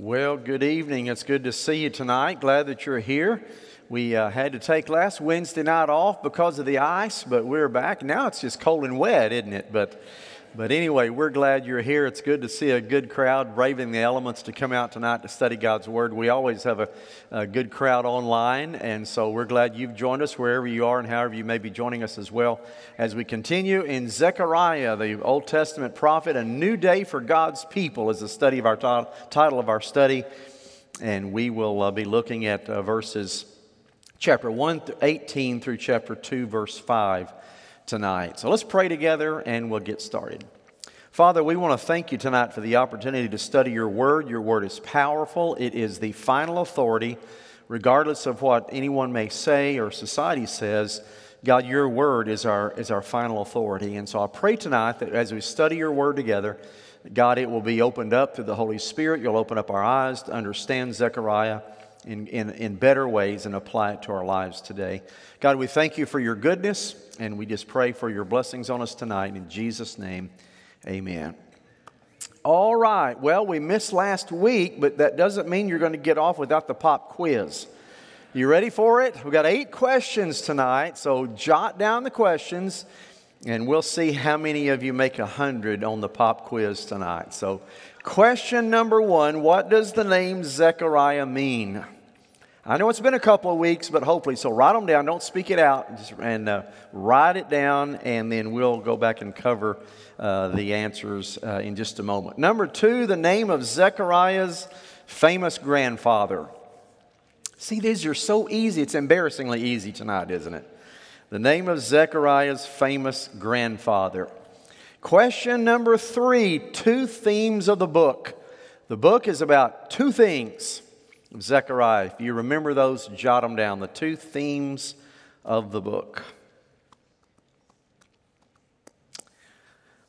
Well, good evening. It's good to see you tonight. Glad that you're here. We uh, had to take last Wednesday night off because of the ice, but we're back. Now it's just cold and wet, isn't it? But but anyway, we're glad you're here. It's good to see a good crowd braving the elements to come out tonight to study God's Word. We always have a, a, good crowd online, and so we're glad you've joined us wherever you are and however you may be joining us as well as we continue in Zechariah, the Old Testament prophet. A new day for God's people is the study of our t- title of our study, and we will uh, be looking at uh, verses chapter 1 18 through chapter 2, verse 5 tonight. So let's pray together and we'll get started. Father, we want to thank you tonight for the opportunity to study your word. Your word is powerful, it is the final authority, regardless of what anyone may say or society says. God, your word is our, is our final authority. And so I pray tonight that as we study your word together, God, it will be opened up through the Holy Spirit. You'll open up our eyes to understand Zechariah in, in, in better ways and apply it to our lives today. God, we thank you for your goodness. And we just pray for your blessings on us tonight. In Jesus' name, amen. All right. Well, we missed last week, but that doesn't mean you're going to get off without the pop quiz. You ready for it? We've got eight questions tonight, so jot down the questions, and we'll see how many of you make a hundred on the pop quiz tonight. So, question number one What does the name Zechariah mean? I know it's been a couple of weeks, but hopefully, so write them down. Don't speak it out, and uh, write it down, and then we'll go back and cover uh, the answers uh, in just a moment. Number two, the name of Zechariah's famous grandfather. See, these are so easy. It's embarrassingly easy tonight, isn't it? The name of Zechariah's famous grandfather. Question number three two themes of the book. The book is about two things Zechariah. If you remember those, jot them down. The two themes of the book.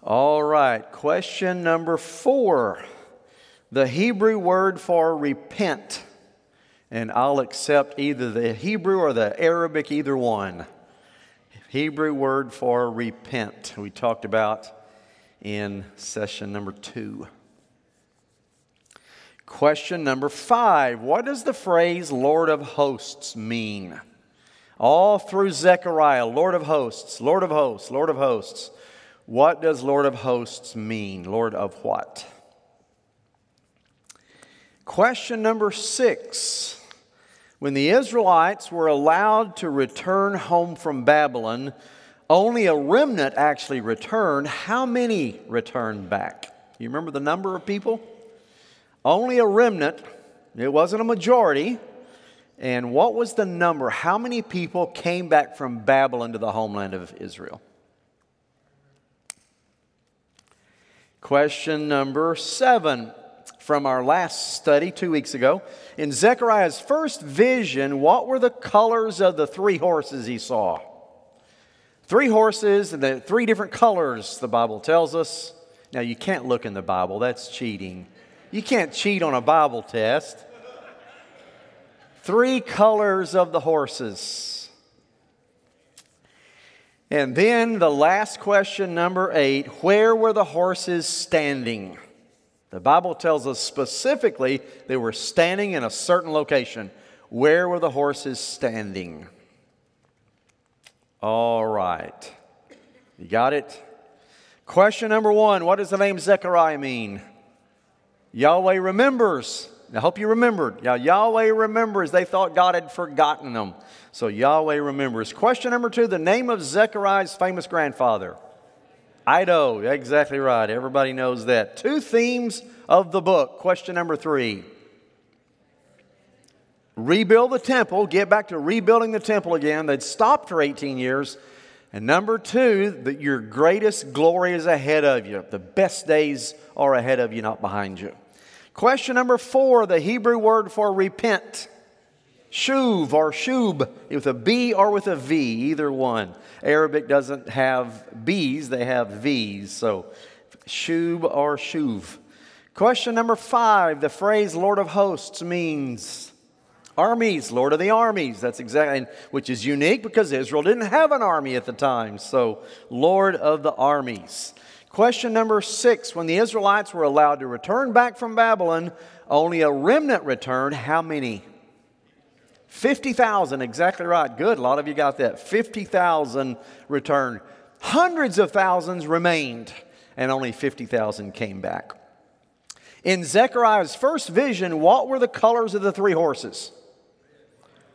All right, question number four. The Hebrew word for repent. And I'll accept either the Hebrew or the Arabic, either one. Hebrew word for repent, we talked about in session number two. Question number five What does the phrase Lord of hosts mean? All through Zechariah, Lord of hosts, Lord of hosts, Lord of hosts. What does Lord of hosts mean? Lord of what? Question number six. When the Israelites were allowed to return home from Babylon, only a remnant actually returned. How many returned back? You remember the number of people? Only a remnant, it wasn't a majority. And what was the number? How many people came back from Babylon to the homeland of Israel? Question number seven from our last study two weeks ago. In Zechariah's first vision, what were the colors of the three horses he saw? Three horses and the three different colors, the Bible tells us. Now, you can't look in the Bible, that's cheating. You can't cheat on a Bible test. Three colors of the horses. And then the last question, number eight where were the horses standing? The Bible tells us specifically they were standing in a certain location. Where were the horses standing? All right. You got it? Question number one What does the name Zechariah mean? Yahweh remembers. I hope you remembered. Yeah, Yahweh remembers. They thought God had forgotten them. So Yahweh remembers. Question number two the name of Zechariah's famous grandfather. Iddo. Exactly right. Everybody knows that. Two themes of the book. Question number three rebuild the temple, get back to rebuilding the temple again. They'd stopped for 18 years. And number two, that your greatest glory is ahead of you. The best days are ahead of you, not behind you. Question number four the Hebrew word for repent. Shuv or shub, with a B or with a V, either one. Arabic doesn't have B's, they have V's. So shub or shuv. Question number five the phrase Lord of hosts means armies, Lord of the armies. That's exactly, which is unique because Israel didn't have an army at the time. So, Lord of the armies. Question number six When the Israelites were allowed to return back from Babylon, only a remnant returned. How many? 50,000, exactly right. Good, a lot of you got that. 50,000 returned. Hundreds of thousands remained, and only 50,000 came back. In Zechariah's first vision, what were the colors of the three horses?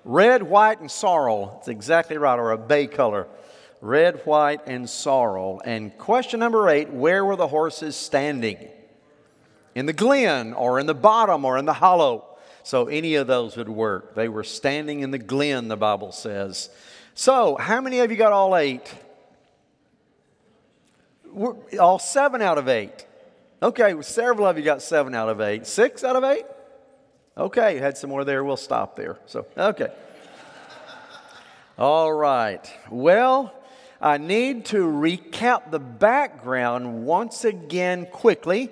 Red, white, and sorrel. That's exactly right, or a bay color. Red, white, and sorrel. And question number eight where were the horses standing? In the glen, or in the bottom, or in the hollow. So any of those would work. They were standing in the glen, the Bible says. So, how many of you got all eight? We're, all seven out of eight. Okay, several of you got seven out of eight. Six out of eight? Okay, you had some more there. We'll stop there. So, okay. All right. Well, I need to recap the background once again quickly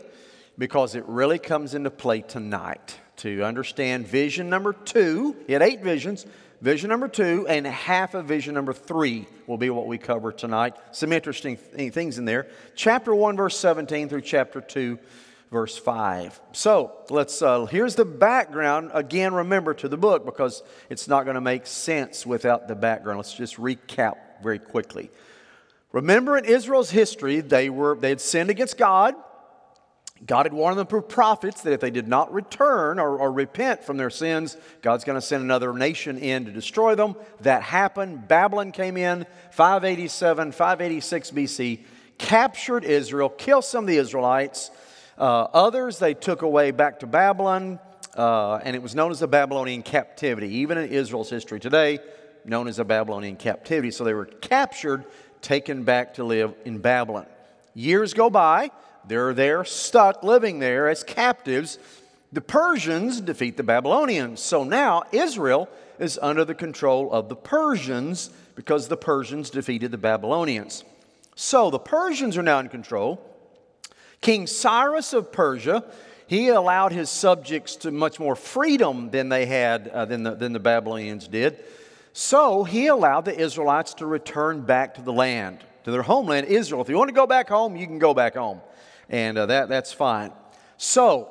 because it really comes into play tonight to understand vision number two. He had eight visions. Vision number two and half of vision number three will be what we cover tonight. Some interesting things in there. Chapter 1, verse 17 through chapter 2, verse 5. So let's, uh, here's the background again, remember, to the book because it's not going to make sense without the background. Let's just recap very quickly. Remember in Israel's history, they, were, they had sinned against God. God had warned them through prophets that if they did not return or, or repent from their sins, God's going to send another nation in to destroy them. That happened. Babylon came in 587, 586 BC, captured Israel, killed some of the Israelites. Uh, others they took away back to Babylon, uh, and it was known as the Babylonian captivity. Even in Israel's history today, known as the Babylonian captivity. So they were captured, taken back to live in Babylon. Years go by. They're there stuck living there as captives. The Persians defeat the Babylonians. So now Israel is under the control of the Persians because the Persians defeated the Babylonians. So the Persians are now in control. King Cyrus of Persia, he allowed his subjects to much more freedom than they had, uh, than, the, than the Babylonians did. So he allowed the Israelites to return back to the land, to their homeland, Israel. If you want to go back home, you can go back home and uh, that, that's fine. So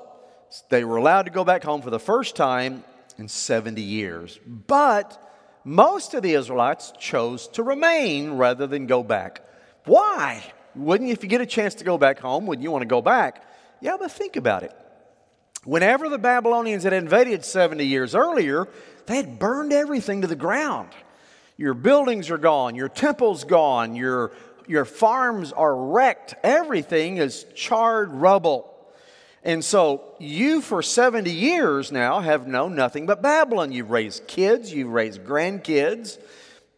they were allowed to go back home for the first time in 70 years. But most of the Israelites chose to remain rather than go back. Why? Wouldn't you, if you get a chance to go back home, wouldn't you want to go back? Yeah, but think about it. Whenever the Babylonians had invaded 70 years earlier, they had burned everything to the ground. Your buildings are gone, your temple's gone, your your farms are wrecked. Everything is charred rubble. And so you, for 70 years now, have known nothing but Babylon. You've raised kids, you've raised grandkids.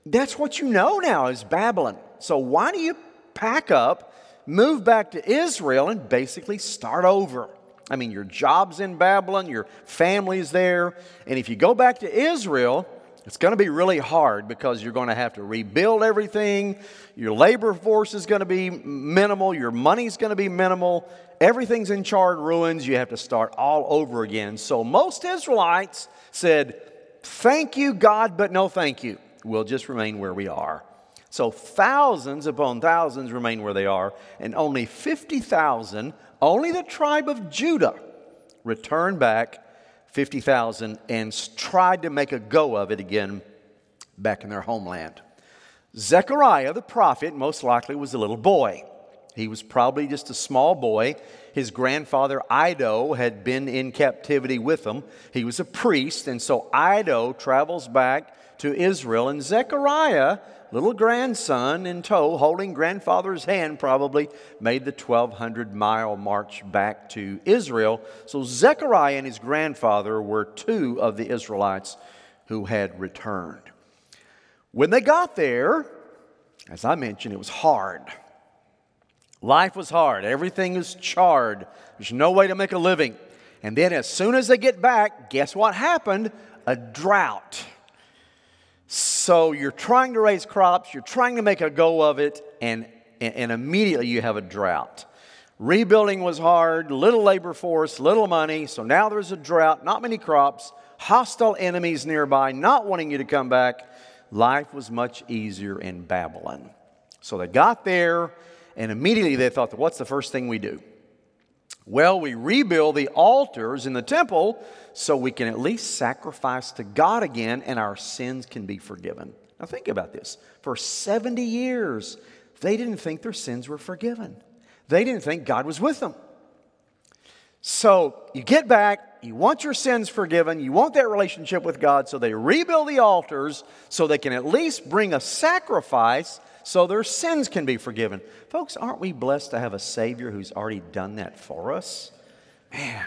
That's what you know now is Babylon. So why do you pack up, move back to Israel, and basically start over? I mean, your job's in Babylon, your family's there. And if you go back to Israel, it's going to be really hard because you're going to have to rebuild everything. Your labor force is going to be minimal. Your money's going to be minimal. Everything's in charred ruins. You have to start all over again. So most Israelites said, Thank you, God, but no thank you. We'll just remain where we are. So thousands upon thousands remain where they are, and only 50,000, only the tribe of Judah, returned back 50,000 and tried to make a go of it again back in their homeland. Zechariah, the prophet, most likely was a little boy. He was probably just a small boy. His grandfather, Iddo, had been in captivity with him. He was a priest, and so Iddo travels back to Israel, and Zechariah little grandson in tow, holding grandfather's hand, probably made the 1,200 mile march back to Israel. So Zechariah and his grandfather were two of the Israelites who had returned. When they got there, as I mentioned, it was hard. Life was hard. Everything is charred. There's no way to make a living. And then, as soon as they get back, guess what happened? A drought. So you're trying to raise crops, you're trying to make a go of it, and, and immediately you have a drought. Rebuilding was hard, little labor force, little money, so now there's a drought, not many crops, hostile enemies nearby, not wanting you to come back. Life was much easier in Babylon. So they got there, And immediately they thought, what's the first thing we do? Well, we rebuild the altars in the temple so we can at least sacrifice to God again and our sins can be forgiven. Now, think about this. For 70 years, they didn't think their sins were forgiven, they didn't think God was with them. So you get back, you want your sins forgiven, you want that relationship with God, so they rebuild the altars so they can at least bring a sacrifice so their sins can be forgiven. Folks, aren't we blessed to have a Savior who's already done that for us? Man.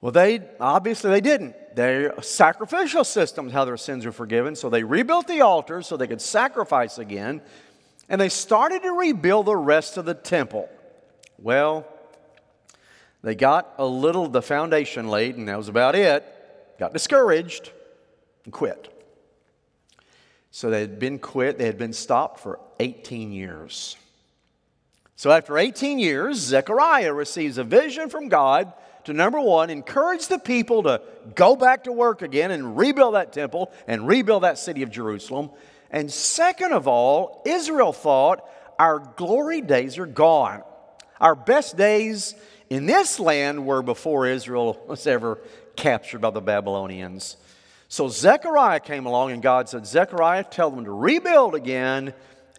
Well, they obviously they didn't. Their sacrificial systems, how their sins are forgiven. So they rebuilt the altars so they could sacrifice again. And they started to rebuild the rest of the temple. Well, they got a little, the foundation laid, and that was about it. Got discouraged and quit. So they had been quit, they had been stopped for 18 years. So after 18 years, Zechariah receives a vision from God to number one, encourage the people to go back to work again and rebuild that temple and rebuild that city of Jerusalem. And second of all, Israel thought, our glory days are gone. Our best days in this land were before Israel was ever captured by the Babylonians. So Zechariah came along, and God said, Zechariah, tell them to rebuild again,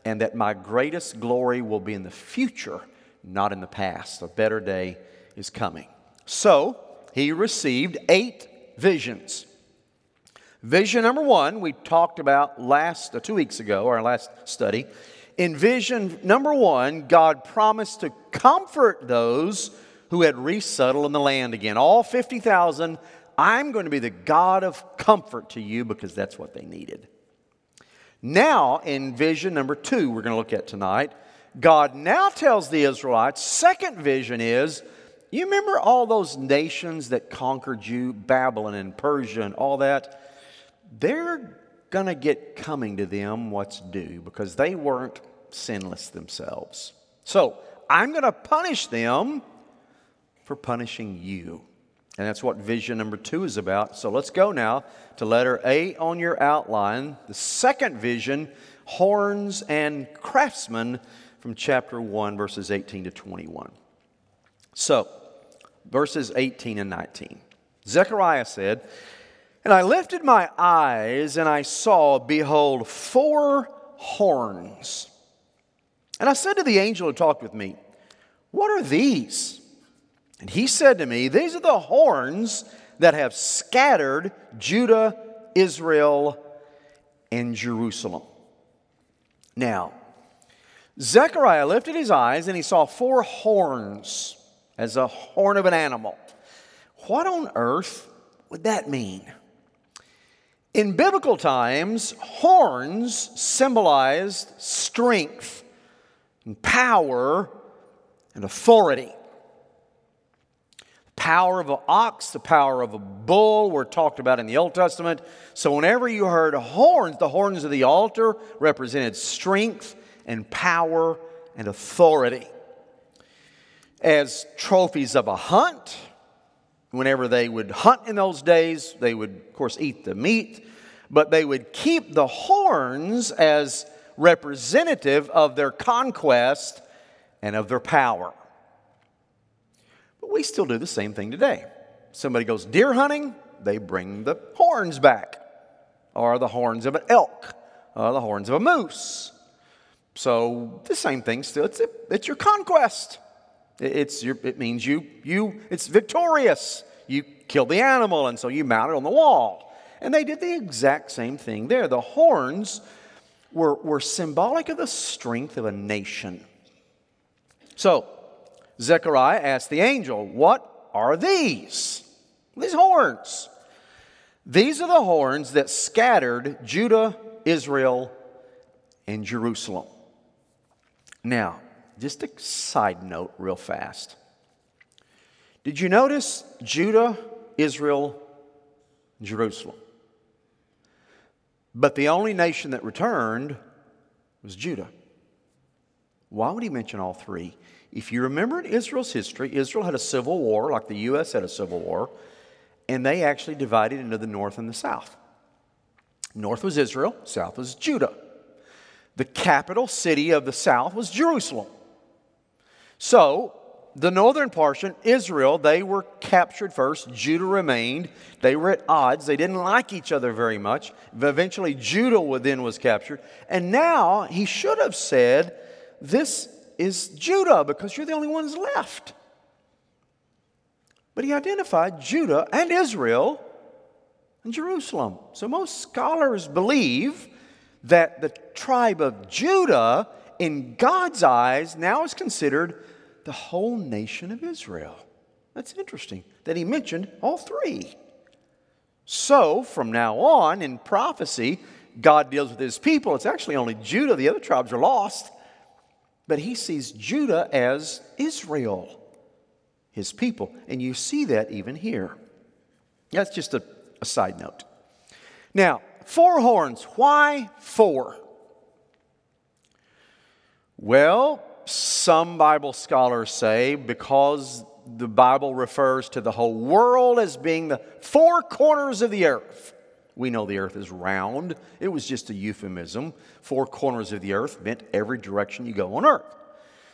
and that my greatest glory will be in the future, not in the past. A better day is coming. So he received eight visions. Vision number one, we talked about last, uh, two weeks ago, our last study. In vision number one, God promised to comfort those who had resettled in the land again. All 50,000, I'm going to be the God of comfort to you because that's what they needed. Now, in vision number two, we're going to look at tonight, God now tells the Israelites, second vision is, you remember all those nations that conquered you, Babylon and Persia and all that? They're going to get coming to them what's due because they weren't sinless themselves. So, I'm going to punish them for punishing you. And that's what vision number two is about. So let's go now to letter A on your outline. The second vision, horns and craftsmen, from chapter 1, verses 18 to 21. So, verses 18 and 19. Zechariah said, And I lifted my eyes, and I saw, behold, four horns. And I said to the angel who talked with me, What are these? And he said to me, These are the horns that have scattered Judah, Israel, and Jerusalem. Now, Zechariah lifted his eyes and he saw four horns as a horn of an animal. What on earth would that mean? In biblical times, horns symbolized strength and power and authority power of an ox, the power of a bull were talked about in the Old Testament. So whenever you heard horns, the horns of the altar represented strength and power and authority. As trophies of a hunt, whenever they would hunt in those days, they would, of course, eat the meat, but they would keep the horns as representative of their conquest and of their power. We still do the same thing today. Somebody goes deer hunting, they bring the horns back, or the horns of an elk, or the horns of a moose. So the same thing still, it's, it's your conquest. It's your, it means you, you, it's victorious. You kill the animal, and so you mount it on the wall. And they did the exact same thing there. The horns were, were symbolic of the strength of a nation. So, Zechariah asked the angel, What are these? These horns. These are the horns that scattered Judah, Israel, and Jerusalem. Now, just a side note, real fast. Did you notice Judah, Israel, Jerusalem? But the only nation that returned was Judah. Why would he mention all three? If you remember in Israel's history, Israel had a civil war, like the U.S. had a civil war, and they actually divided into the north and the south. North was Israel, south was Judah. The capital city of the south was Jerusalem. So, the northern portion, Israel, they were captured first. Judah remained. They were at odds. They didn't like each other very much. Eventually, Judah then was captured. And now he should have said, This is Judah because you're the only ones left. But he identified Judah and Israel and Jerusalem. So most scholars believe that the tribe of Judah, in God's eyes, now is considered the whole nation of Israel. That's interesting that he mentioned all three. So, from now on in prophecy, God deals with his people. It's actually only Judah, the other tribes are lost. But he sees Judah as Israel, his people. And you see that even here. That's just a, a side note. Now, four horns. Why four? Well, some Bible scholars say because the Bible refers to the whole world as being the four corners of the earth. We know the earth is round. It was just a euphemism. Four corners of the earth meant every direction you go on earth.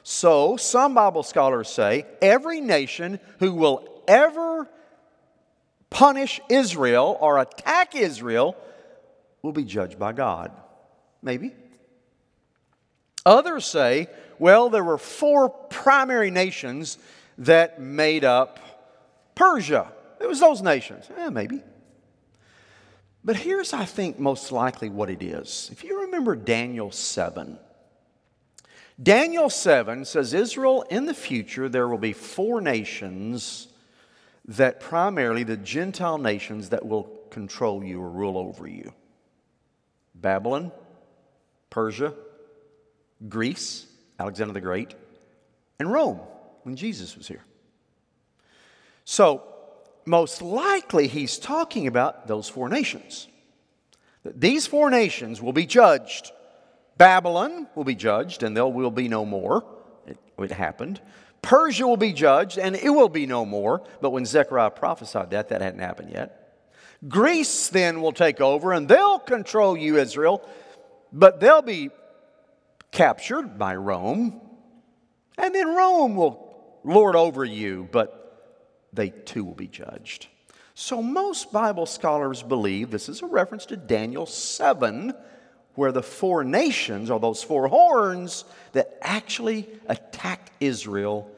So, some Bible scholars say every nation who will ever punish Israel or attack Israel will be judged by God. Maybe. Others say well, there were four primary nations that made up Persia. It was those nations. Eh, maybe. But here's, I think, most likely what it is. If you remember Daniel 7, Daniel 7 says Israel in the future, there will be four nations that primarily the Gentile nations that will control you or rule over you Babylon, Persia, Greece, Alexander the Great, and Rome when Jesus was here. So, most likely, he's talking about those four nations. These four nations will be judged. Babylon will be judged, and there will be no more. It, it happened. Persia will be judged, and it will be no more. But when Zechariah prophesied that, that hadn't happened yet. Greece then will take over, and they'll control you, Israel, but they'll be captured by Rome, and then Rome will lord over you, but they too will be judged. So, most Bible scholars believe this is a reference to Daniel 7, where the four nations, or those four horns, that actually attacked Israel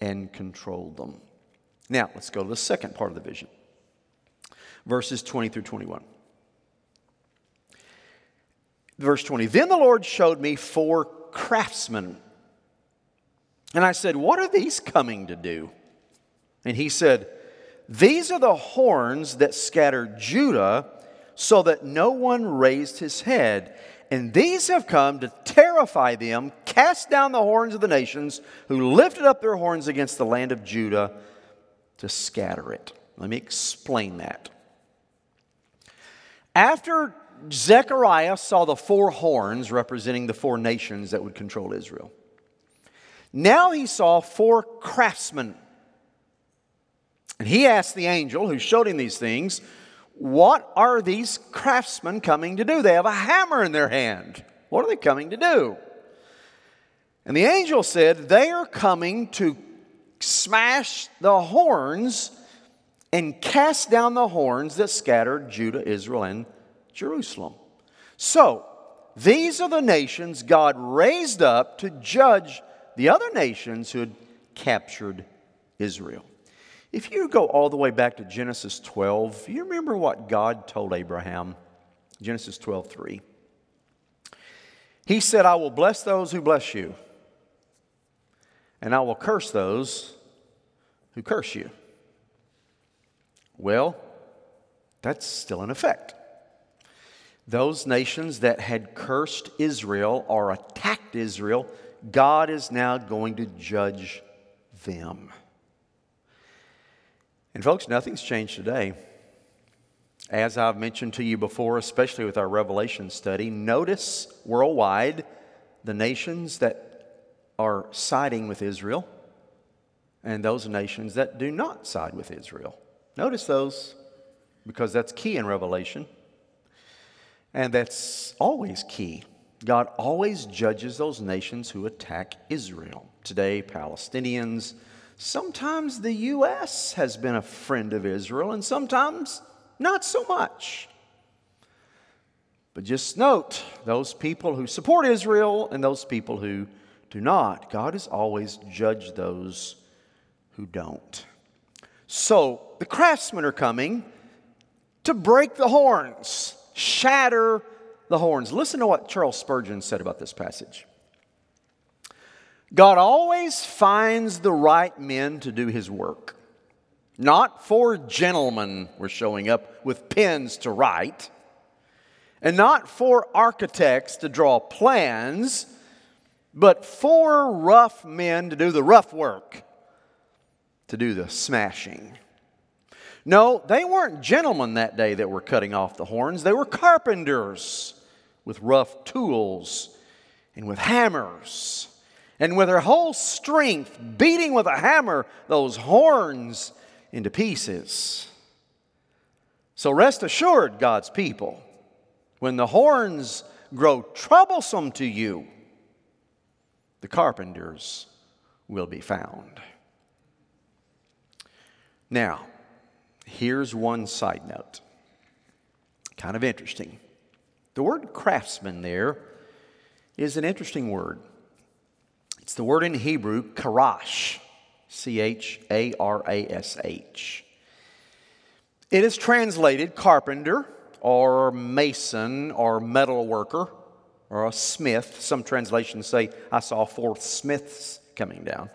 and controlled them. Now, let's go to the second part of the vision verses 20 through 21. Verse 20 Then the Lord showed me four craftsmen. And I said, What are these coming to do? And he said, These are the horns that scattered Judah so that no one raised his head. And these have come to terrify them, cast down the horns of the nations who lifted up their horns against the land of Judah to scatter it. Let me explain that. After Zechariah saw the four horns representing the four nations that would control Israel. Now he saw four craftsmen. And he asked the angel who showed him these things, What are these craftsmen coming to do? They have a hammer in their hand. What are they coming to do? And the angel said, They are coming to smash the horns and cast down the horns that scattered Judah, Israel, and Jerusalem. So, these are the nations God raised up to judge the other nations who had captured Israel. If you go all the way back to Genesis 12, you remember what God told Abraham? Genesis 12, 3. He said, I will bless those who bless you, and I will curse those who curse you. Well, that's still in effect those nations that had cursed Israel or attacked Israel, God is now going to judge them. And, folks, nothing's changed today. As I've mentioned to you before, especially with our Revelation study, notice worldwide the nations that are siding with Israel and those nations that do not side with Israel. Notice those because that's key in Revelation. And that's always key God always judges those nations who attack Israel. Today, Palestinians. Sometimes the U.S. has been a friend of Israel, and sometimes not so much. But just note those people who support Israel and those people who do not. God has always judged those who don't. So the craftsmen are coming to break the horns, shatter the horns. Listen to what Charles Spurgeon said about this passage. God always finds the right men to do his work. Not four gentlemen were showing up with pens to write and not four architects to draw plans, but four rough men to do the rough work, to do the smashing. No, they weren't gentlemen that day that were cutting off the horns. They were carpenters with rough tools and with hammers. And with her whole strength, beating with a hammer those horns into pieces. So rest assured, God's people, when the horns grow troublesome to you, the carpenters will be found. Now, here's one side note. Kind of interesting. The word craftsman there is an interesting word. It's the word in Hebrew, karash, C H A R A S H. It is translated carpenter or mason or metal worker or a smith. Some translations say, I saw four smiths coming down.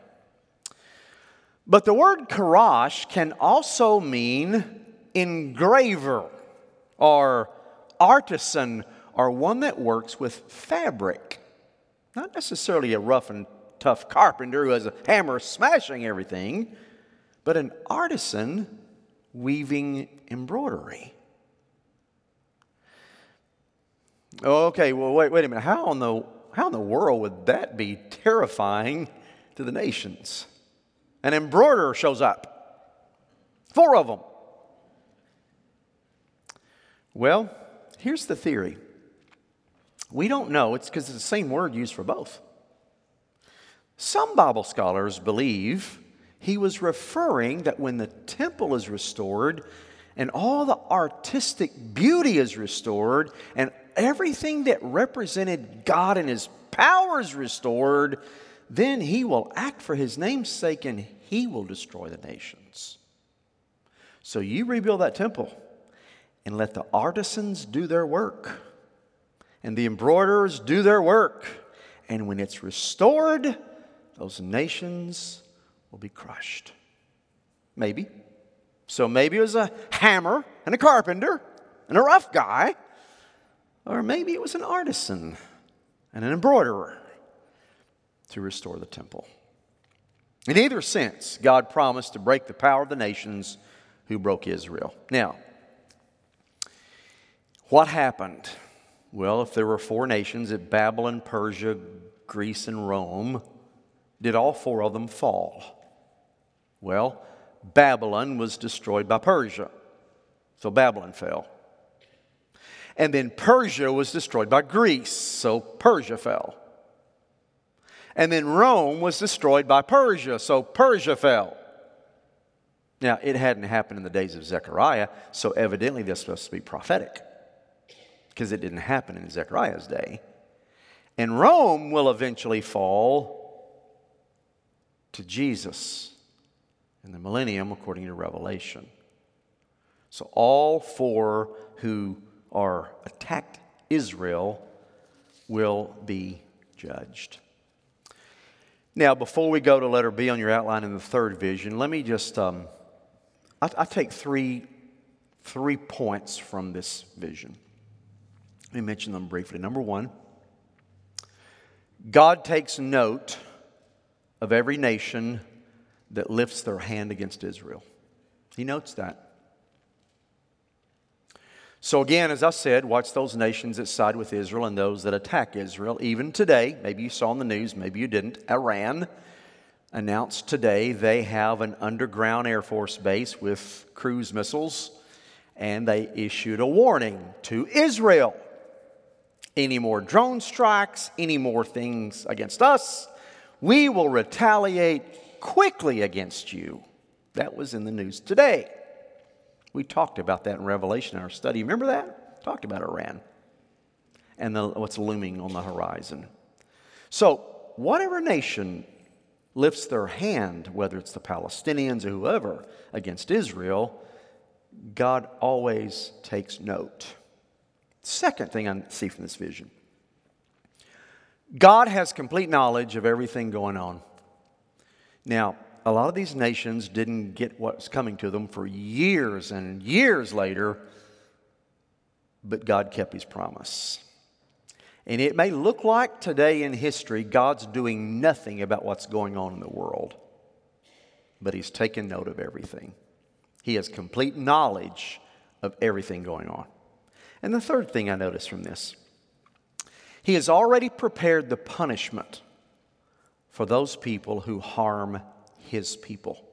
But the word karash can also mean engraver or artisan or one that works with fabric. Not necessarily a rough and tough carpenter who has a hammer smashing everything, but an artisan weaving embroidery. Okay, well, wait, wait a minute. How in, the, how in the world would that be terrifying to the nations? An embroiderer shows up, four of them. Well, here's the theory. We don't know, it's because it's the same word used for both. Some Bible scholars believe he was referring that when the temple is restored and all the artistic beauty is restored and everything that represented God and his power is restored, then he will act for his name's sake and he will destroy the nations. So you rebuild that temple and let the artisans do their work and the embroiderers do their work. And when it's restored, those nations will be crushed. Maybe. So maybe it was a hammer and a carpenter and a rough guy or maybe it was an artisan and an embroiderer to restore the temple. In either sense, God promised to break the power of the nations who broke Israel. Now, what happened? Well, if there were four nations at Babylon, Persia, Greece, and Rome, did all four of them fall? Well, Babylon was destroyed by Persia. So Babylon fell. And then Persia was destroyed by Greece, so Persia fell. And then Rome was destroyed by Persia, so Persia fell. Now, it hadn't happened in the days of Zechariah, so evidently this supposed to be prophetic because it didn't happen in Zechariah's day. And Rome will eventually fall to Jesus in the millennium, according to Revelation. So, all four who are attacked Israel will be judged. Now, before we go to letter B on your outline in the third vision, let me just, um, I, I take three, three points from this vision. Let me mention them briefly. Number one, God takes note of every nation that lifts their hand against Israel. He notes that. So, again, as I said, watch those nations that side with Israel and those that attack Israel. Even today, maybe you saw in the news, maybe you didn't, Iran announced today they have an underground Air Force base with cruise missiles, and they issued a warning to Israel any more drone strikes, any more things against us. We will retaliate quickly against you. That was in the news today. We talked about that in Revelation in our study. Remember that? Talked about Iran and the, what's looming on the horizon. So, whatever nation lifts their hand, whether it's the Palestinians or whoever, against Israel, God always takes note. Second thing I see from this vision God has complete knowledge of everything going on. Now, a lot of these nations didn't get what's coming to them for years and years later, but God kept his promise. And it may look like today in history God's doing nothing about what's going on in the world, but he's taken note of everything. He has complete knowledge of everything going on. And the third thing I notice from this, he has already prepared the punishment for those people who harm his people.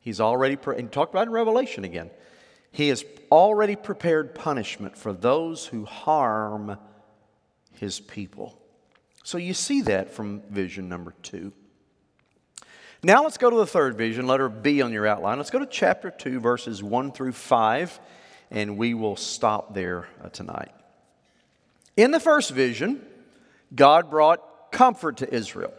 He's already, pre- and talked about in Revelation again, he has already prepared punishment for those who harm his people. So you see that from vision number two. Now let's go to the third vision, letter B on your outline. Let's go to chapter 2, verses 1 through 5, and we will stop there uh, tonight. In the first vision, God brought comfort to Israel.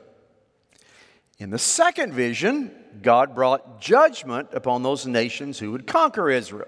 In the second vision, God brought judgment upon those nations who would conquer Israel.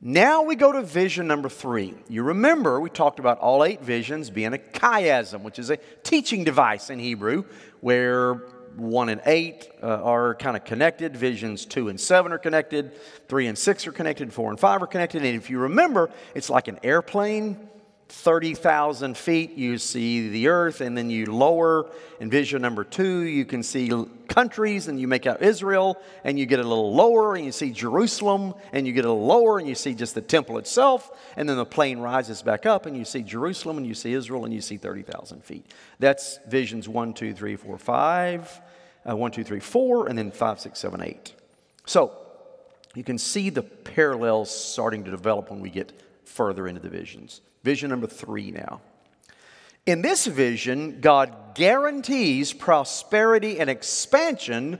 Now we go to vision number three. You remember we talked about all eight visions being a chiasm, which is a teaching device in Hebrew, where one and eight uh, are kind of connected. Visions two and seven are connected. Three and six are connected. Four and five are connected. And if you remember, it's like an airplane 30,000 feet, you see the earth, and then you lower in vision number two, you can see countries, and you make out Israel, and you get a little lower, and you see Jerusalem, and you get a little lower, and you see just the temple itself, and then the plane rises back up, and you see Jerusalem, and you see Israel, and you see 30,000 feet. That's visions one, two, three, four, five, uh, one, two, three, four, and then five, six, seven, eight. So you can see the parallels starting to develop when we get further into the visions. Vision number three now. In this vision, God guarantees prosperity and expansion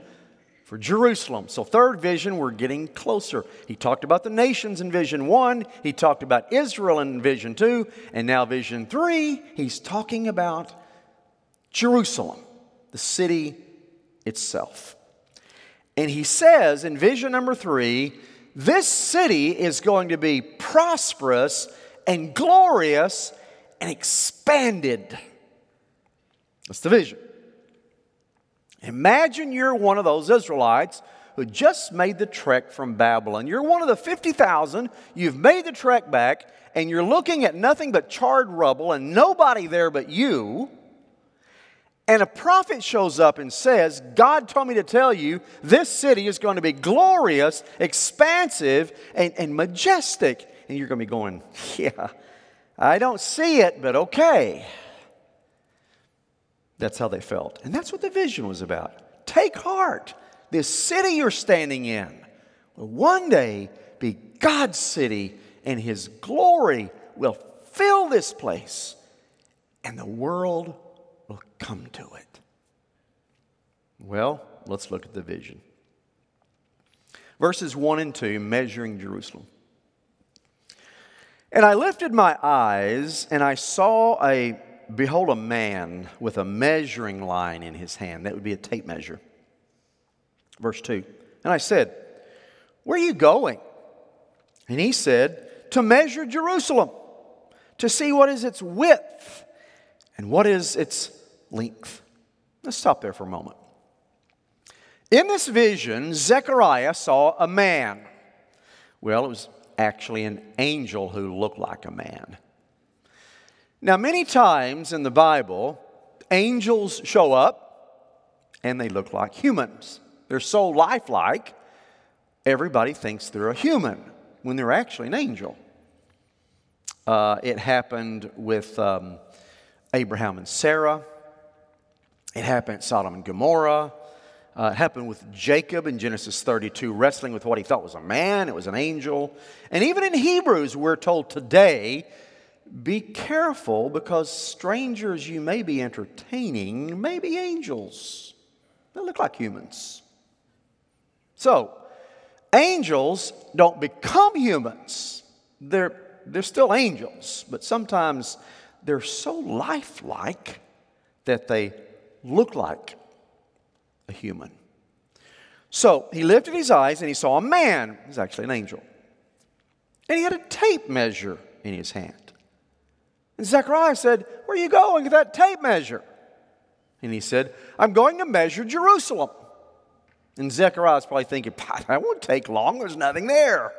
for Jerusalem. So, third vision, we're getting closer. He talked about the nations in vision one, he talked about Israel in vision two, and now, vision three, he's talking about Jerusalem, the city itself. And he says in vision number three, this city is going to be prosperous and glorious and expanded. That's the vision. Imagine you're one of those Israelites who just made the trek from Babylon. You're one of the 50,000. You've made the trek back, and you're looking at nothing but charred rubble and nobody there but you. And a prophet shows up and says, God told me to tell you this city is going to be glorious, expansive, and, and majestic. And you're going to be going, Yeah, I don't see it, but okay. That's how they felt. And that's what the vision was about. Take heart. This city you're standing in will one day be God's city, and His glory will fill this place, and the world will come to it. Well, let's look at the vision. Verses 1 and 2, measuring Jerusalem. And I lifted my eyes, and I saw a, behold, a man with a measuring line in his hand. That would be a tape measure. Verse 2. And I said, Where are you going? And he said, To measure Jerusalem, to see what is its width and what is its length. Let's stop there for a moment. In this vision, Zechariah saw a man. Well, it was actually an angel who looked like a man. Now, many times in the Bible, angels show up and they look like humans. They're so lifelike, everybody thinks they're a human when they're actually an angel. Uh, it happened with um, Abraham and Sarah. It happened at Sodom and Gomorrah. Uh, happened with Jacob in Genesis 32, wrestling with what he thought was a man, it was an angel. And even in Hebrews, we're told today be careful because strangers you may be entertaining may be angels. They look like humans. So, angels don't become humans. They're, they're still angels, but sometimes they're so lifelike that they look like a human. So he lifted his eyes and he saw a man. He's actually an angel. And he had a tape measure in his hand. And Zechariah said, Where are you going with that tape measure? And he said, I'm going to measure Jerusalem. And Zechariah's probably thinking, That won't take long. There's nothing there.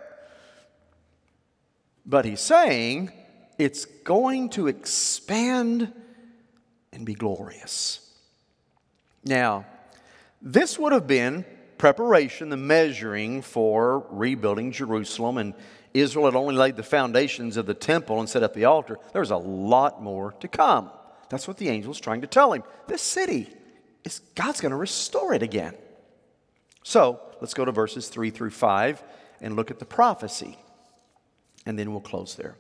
But he's saying, It's going to expand and be glorious. Now, this would have been preparation, the measuring for rebuilding Jerusalem. And Israel had only laid the foundations of the temple and set up the altar. There's a lot more to come. That's what the angel's trying to tell him. This city, is, God's going to restore it again. So let's go to verses 3 through 5 and look at the prophecy. And then we'll close there.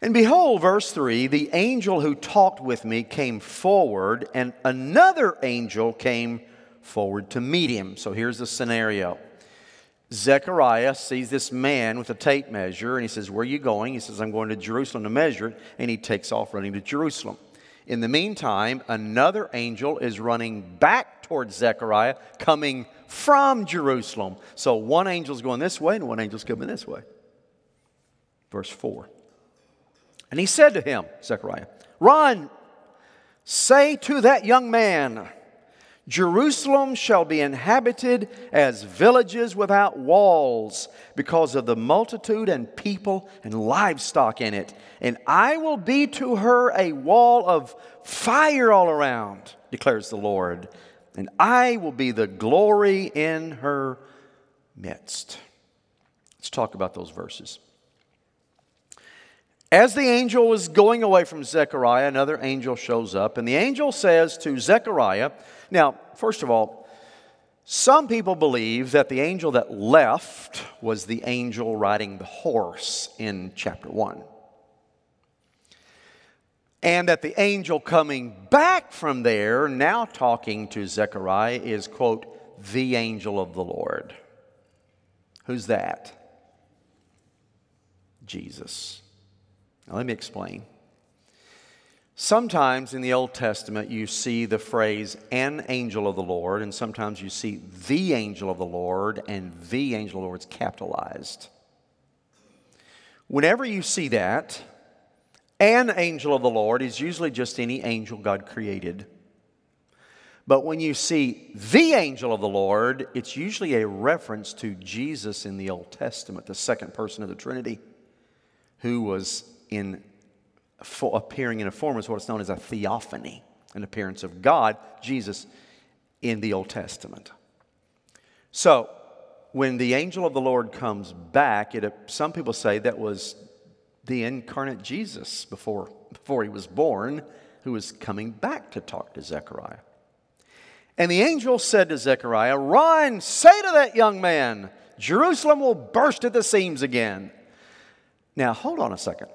And behold, verse 3 the angel who talked with me came forward, and another angel came forward to meet him. So here's the scenario Zechariah sees this man with a tape measure, and he says, Where are you going? He says, I'm going to Jerusalem to measure it, and he takes off running to Jerusalem. In the meantime, another angel is running back towards Zechariah, coming from Jerusalem. So one angel's going this way, and one angel's coming this way. Verse 4. And he said to him, Zechariah, Run, say to that young man, Jerusalem shall be inhabited as villages without walls because of the multitude and people and livestock in it. And I will be to her a wall of fire all around, declares the Lord. And I will be the glory in her midst. Let's talk about those verses. As the angel was going away from Zechariah, another angel shows up, and the angel says to Zechariah, Now, first of all, some people believe that the angel that left was the angel riding the horse in chapter 1. And that the angel coming back from there, now talking to Zechariah, is, quote, the angel of the Lord. Who's that? Jesus. Now, let me explain. Sometimes in the Old Testament, you see the phrase an angel of the Lord, and sometimes you see the angel of the Lord, and the angel of the Lord is capitalized. Whenever you see that, an angel of the Lord is usually just any angel God created. But when you see the angel of the Lord, it's usually a reference to Jesus in the Old Testament, the second person of the Trinity, who was in appearing in a form is what's known as a theophany, an appearance of God, Jesus, in the Old Testament. So, when the angel of the Lord comes back, it, some people say that was the incarnate Jesus before, before he was born, who was coming back to talk to Zechariah. And the angel said to Zechariah, Run, say to that young man, Jerusalem will burst at the seams again. Now, hold on a second.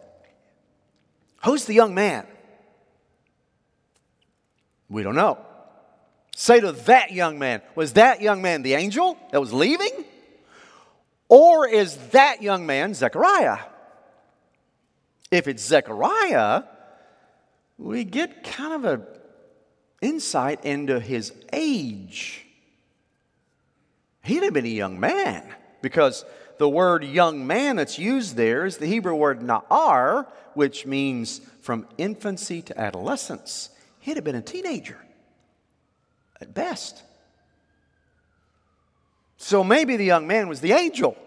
Who's the young man? We don't know. Say to that young man, was that young man the angel that was leaving? Or is that young man Zechariah? If it's Zechariah, we get kind of an insight into his age. He'd have been a young man because the word young man that's used there is the Hebrew word na'ar, which means from infancy to adolescence. He'd have been a teenager at best. So maybe the young man was the angel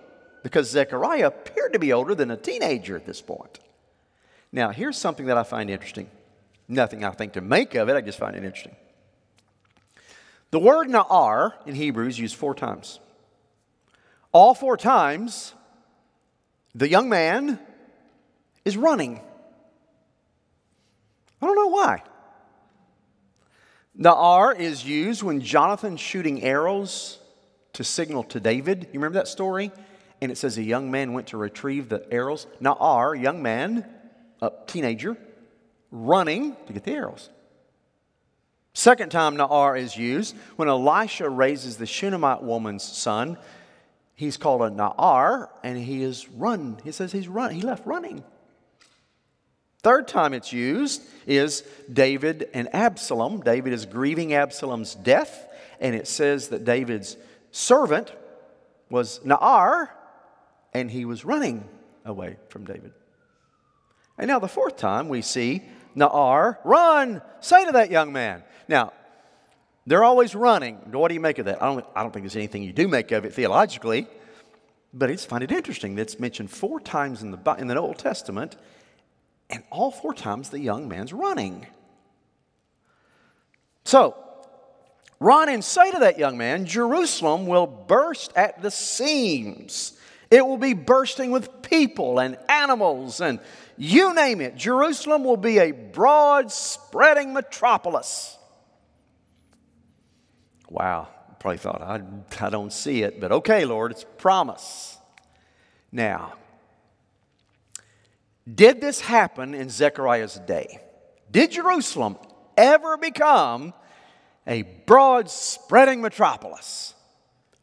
because Zechariah appeared to be older than a teenager at this point. Now, here's something that I find interesting. Nothing I think to make of it, I just find it interesting. The word na'ar in Hebrew is used four times. All four times, the young man is running. I don't know why. Na'ar is used when Jonathan's shooting arrows to signal to David. You remember that story? And it says a young man went to retrieve the arrows. Na'ar, young man. a teenager running to get the arrows. Second time Na'ar is used when Elisha raises the Shunammite woman's son. He's called a Na'ar and he is run. He says he's run. He left running. Third time it's used is David and Absalom. David is grieving Absalom's death, and it says that David's servant was Na'ar, and he was running away from David. And now, the fourth time, we see Na'ar, run, say to that young man. Now, they're always running. What do you make of that? I don't, I don't think there's anything you do make of it theologically, but I just find it interesting that it's mentioned four times in the, in the Old Testament, and all four times the young man's running. So, run and say to that young man, Jerusalem will burst at the seams. It will be bursting with people and animals and you name it. Jerusalem will be a broad spreading metropolis. Wow, probably thought, I, I don't see it, but okay, Lord, it's promise. Now, did this happen in Zechariah's day? Did Jerusalem ever become a broad spreading metropolis?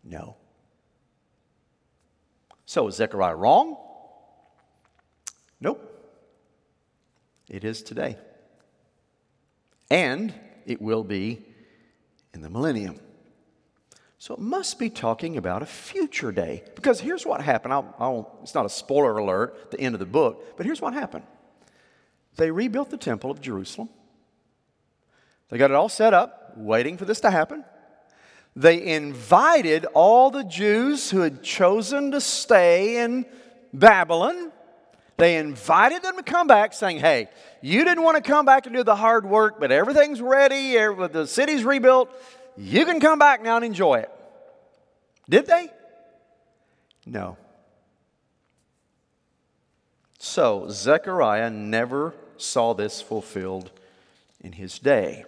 No. So is Zechariah wrong? Nope. It is today. And it will be in the millennium. So it must be talking about a future day. Because here's what happened. I'll, I'll, it's not a spoiler alert the end of the book, but here's what happened. They rebuilt the temple of Jerusalem. They got it all set up, waiting for this to happen. They invited all the Jews who had chosen to stay in Babylon. They invited them to come back, saying, Hey, you didn't want to come back and do the hard work, but everything's ready, the city's rebuilt. You can come back now and enjoy it. Did they? No. So, Zechariah never saw this fulfilled in his day.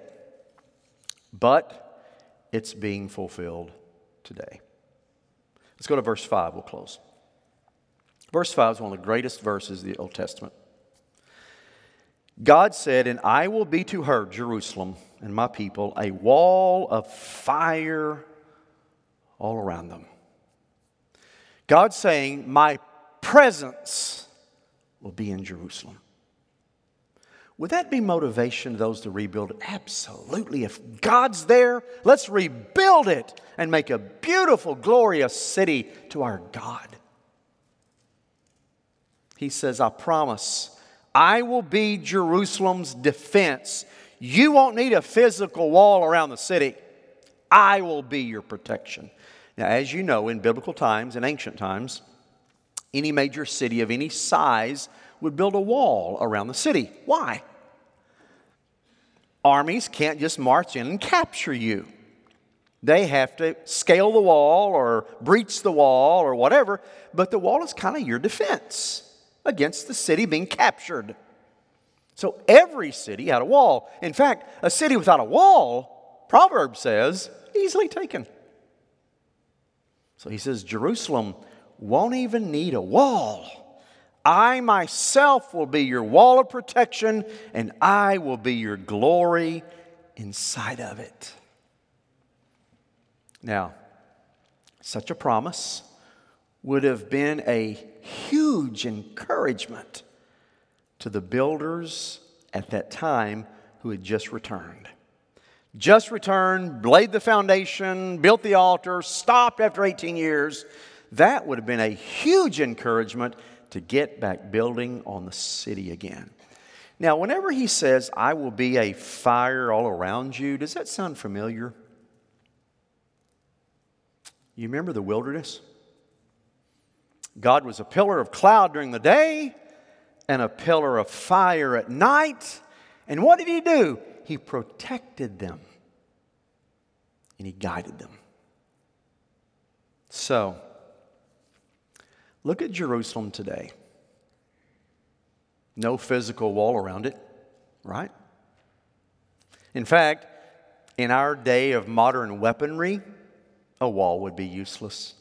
But it's being fulfilled today. Let's go to verse 5. We'll close. Verse 5 is one of the greatest verses of the Old Testament. God said, And I will be to her, Jerusalem, and my people, a wall of fire all around them. God saying, My presence will be in Jerusalem. Would that be motivation to those to rebuild it? Absolutely. If God's there, let's rebuild it and make a beautiful, glorious city to our God. He says, I promise, I will be Jerusalem's defense. You won't need a physical wall around the city. I will be your protection. Now, as you know, in biblical times, in ancient times, any major city of any size would build a wall around the city. Why? Armies can't just march in and capture you. They have to scale the wall or breach the wall or whatever, but the wall is kind of your defense against the city being captured. So every city had a wall. In fact, a city without a wall, Proverbs says, easily taken. So he says, Jerusalem won't even need a wall. I myself will be your wall of protection, and I will be your glory inside of it. Now, such a promise would have been a huge encouragement to the builders at that time who had just returned. Just returned, laid the foundation, built the altar, stopped after 18 years. That would have been a huge encouragement to get back building on the city again. Now, whenever he says, I will be a fire all around you, does that sound familiar? You remember the wilderness? God was a pillar of cloud during the day and a pillar of fire at night. And what did he do? He protected them and he guided them. So, Look at Jerusalem today. No physical wall around it, right? In fact, in our day of modern weaponry, a wall would be useless.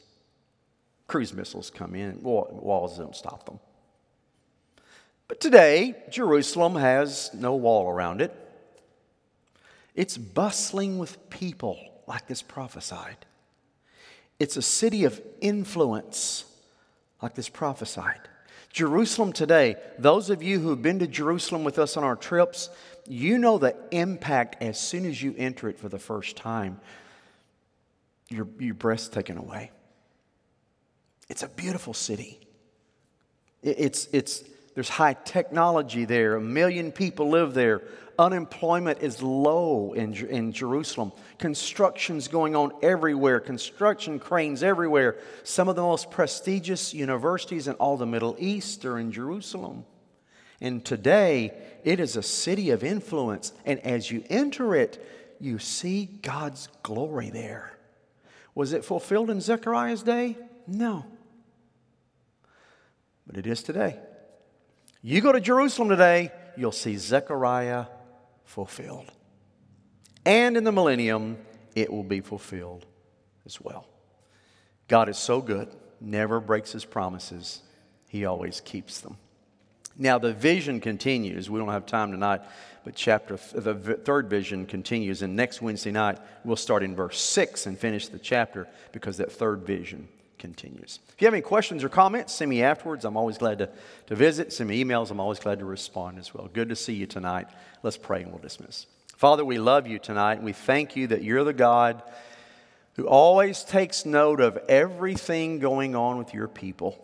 Cruise missiles come in, walls don't stop them. But today, Jerusalem has no wall around it. It's bustling with people, like this prophesied. It's a city of influence, like this prophesied. Jerusalem today, those of you who've been to Jerusalem with us on our trips, you know the impact as soon as you enter it for the first time. Your, your breath's taken away. It's a beautiful city. It's, it's, there's high technology there. A million people live there. Unemployment is low in, in Jerusalem. Construction's going on everywhere, construction cranes everywhere. Some of the most prestigious universities in all the Middle East are in Jerusalem. And today, it is a city of influence. And as you enter it, you see God's glory there. Was it fulfilled in Zechariah's day? No. But it is today. You go to Jerusalem today, you'll see Zechariah fulfilled. And in the millennium, it will be fulfilled as well. God is so good, never breaks his promises, he always keeps them. Now, the vision continues. We don't have time tonight, but chapter the third vision continues. And next Wednesday night, we'll start in verse 6 and finish the chapter because that third vision continues. If you have any questions or comments, send me afterwards. I'm always glad to, to visit. Send me emails. I'm always glad to respond as well. Good to see you tonight. Let's pray and we'll dismiss. Father, we love you tonight. We thank you that you're the God who always takes note of everything going on with your people.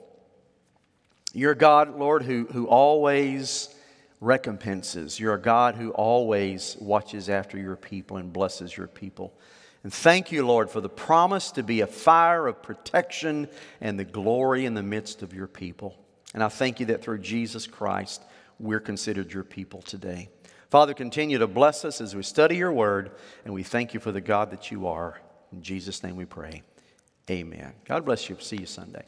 You're God, Lord, who, who always recompenses. You're a God who always watches after your people and blesses your people. And thank you, Lord, for the promise to be a fire of protection and the glory in the midst of your people. And I thank you that through Jesus Christ, we're considered your people today. Father, continue to bless us as we study your word, and we thank you for the God that you are. In Jesus' name we pray. Amen. God bless you. See you Sunday.